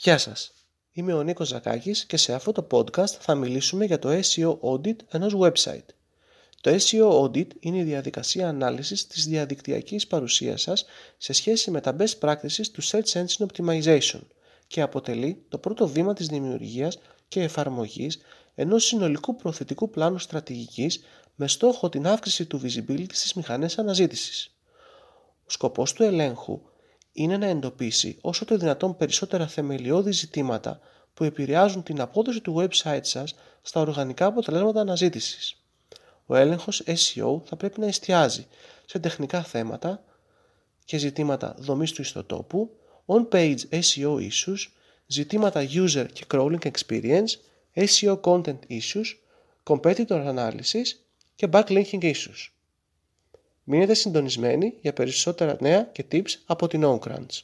Γεια σας, είμαι ο Νίκος Ζακάκης και σε αυτό το podcast θα μιλήσουμε για το SEO Audit ενός website. Το SEO Audit είναι η διαδικασία ανάλυσης της διαδικτυακής παρουσίας σας σε σχέση με τα best practices του Search Engine Optimization και αποτελεί το πρώτο βήμα της δημιουργίας και εφαρμογής ενός συνολικού προθετικού πλάνου στρατηγικής με στόχο την αύξηση του visibility στις μηχανές αναζήτησης. Ο σκοπός του ελέγχου είναι να εντοπίσει όσο το δυνατόν περισσότερα θεμελιώδη ζητήματα που επηρεάζουν την απόδοση του website σας στα οργανικά αποτελέσματα αναζήτησης. Ο έλεγχος SEO θα πρέπει να εστιάζει σε τεχνικά θέματα και ζητήματα δομής του ιστοτόπου, on-page SEO issues, ζητήματα user και crawling experience, SEO content issues, competitor analysis και backlinking issues. Μείνετε συντονισμένοι για περισσότερα νέα και tips από την OnCrunch.